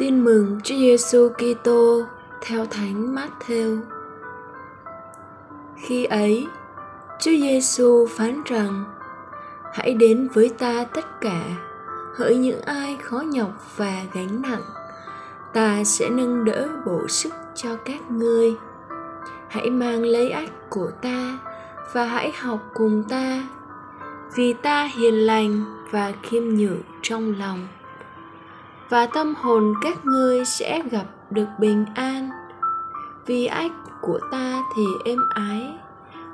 Tin mừng Chúa Giêsu Kitô theo Thánh Matthew. Khi ấy, Chúa Giêsu phán rằng: Hãy đến với ta tất cả, hỡi những ai khó nhọc và gánh nặng, ta sẽ nâng đỡ bổ sức cho các ngươi. Hãy mang lấy ách của ta và hãy học cùng ta, vì ta hiền lành và khiêm nhường trong lòng và tâm hồn các ngươi sẽ gặp được bình an. Vì ách của ta thì êm ái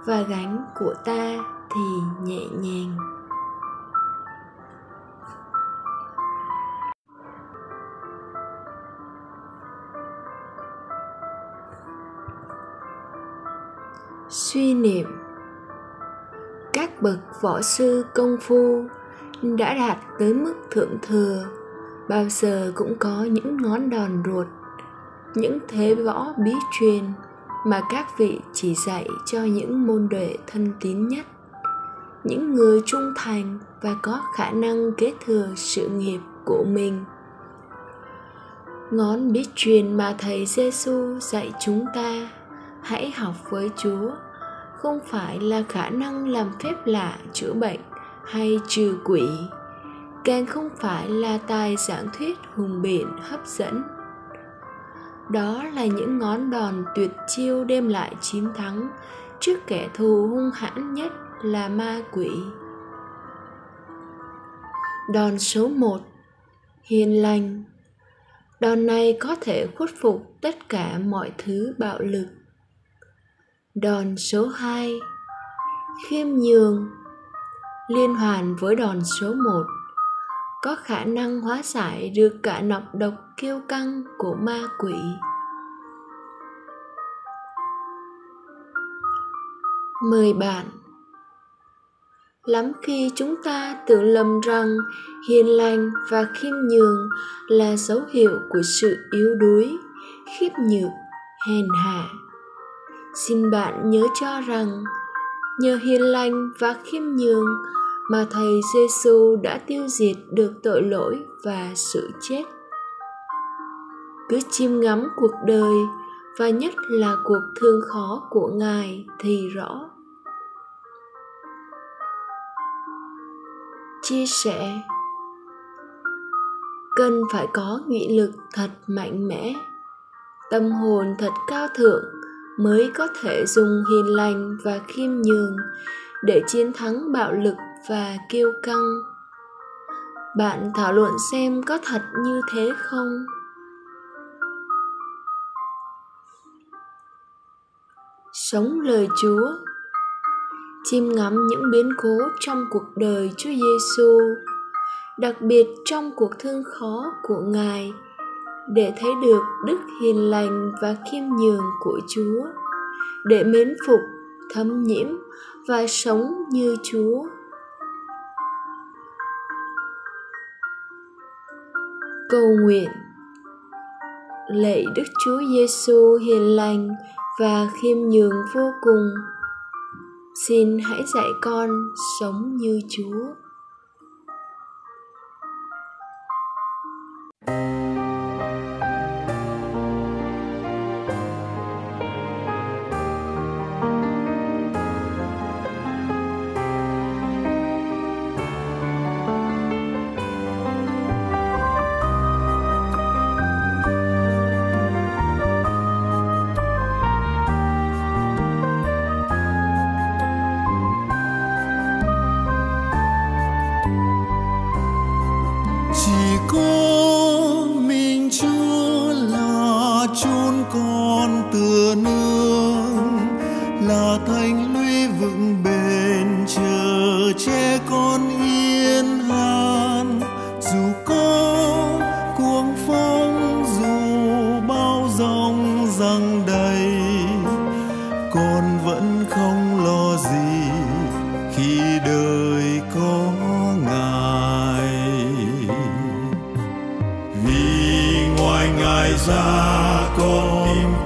và gánh của ta thì nhẹ nhàng. Suy niệm. Các bậc võ sư công phu đã đạt tới mức thượng thừa bao giờ cũng có những ngón đòn ruột, những thế võ bí truyền mà các vị chỉ dạy cho những môn đệ thân tín nhất. Những người trung thành và có khả năng kế thừa sự nghiệp của mình. Ngón bí truyền mà thầy Giêsu dạy chúng ta, hãy học với Chúa, không phải là khả năng làm phép lạ chữa bệnh hay trừ quỷ càng không phải là tài giảng thuyết hùng biện, hấp dẫn. Đó là những ngón đòn tuyệt chiêu đem lại chiến thắng trước kẻ thù hung hãn nhất là ma quỷ. Đòn số 1 hiền lành. Đòn này có thể khuất phục tất cả mọi thứ bạo lực. Đòn số 2 khiêm nhường. Liên hoàn với đòn số 1 có khả năng hóa giải được cả nọc độc kiêu căng của ma quỷ. Mời bạn. Lắm khi chúng ta tưởng lầm rằng hiền lành và khiêm nhường là dấu hiệu của sự yếu đuối, khiếp nhược, hèn hạ. Xin bạn nhớ cho rằng nhờ hiền lành và khiêm nhường mà thầy Giêsu đã tiêu diệt được tội lỗi và sự chết. Cứ chiêm ngắm cuộc đời, và nhất là cuộc thương khó của Ngài thì rõ. Chia sẻ, cần phải có nghị lực thật mạnh mẽ, tâm hồn thật cao thượng mới có thể dùng hiền lành và khiêm nhường để chiến thắng bạo lực và kiêu căng. Bạn thảo luận xem có thật như thế không? Sống lời chúa. Chiêm ngắm những biến cố trong cuộc đời chúa giêsu đặc biệt trong cuộc thương khó của ngài, để thấy được đức hiền lành và khiêm nhường của chúa, để mến phục, thấm nhiễm và sống như chúa. Cầu nguyện. Lạy đức chúa giêsu hiền lành và khiêm nhường vô cùng. Xin hãy dạy con sống như chúa. Ra con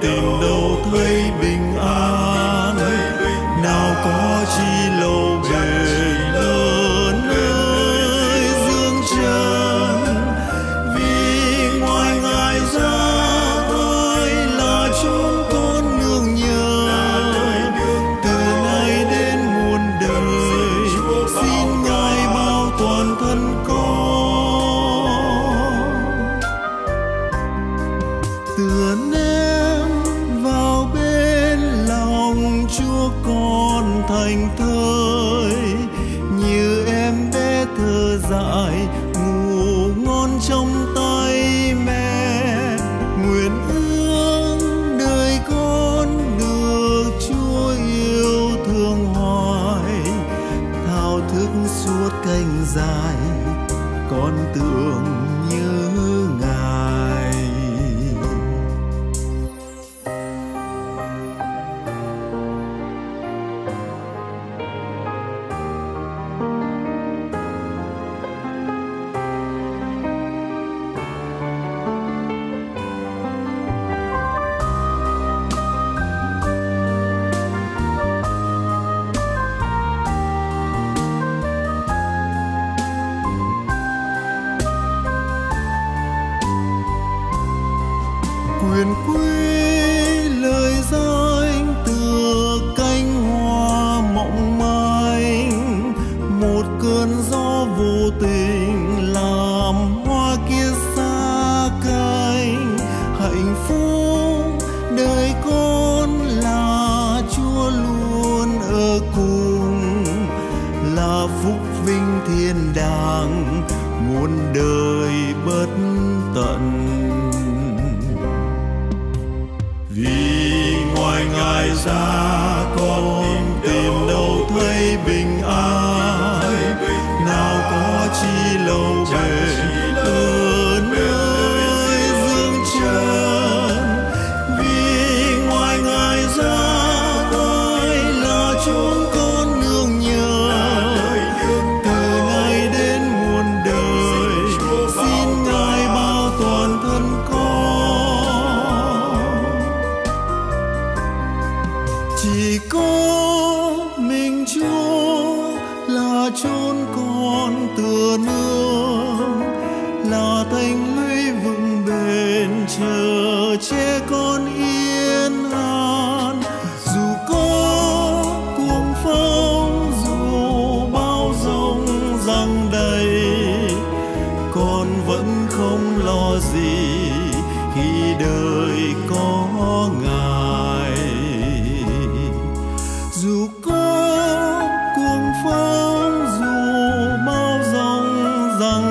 cùng là phúc vinh thiên đàng muôn đời bất tận. Vì ngoài ngài ra là chốn con tựa nương, là thành lũy vững bền, chờ che con yên an. Dù có cuồng phong, dù bao rông răng đầy, con vẫn không lo gì khi đời con yalan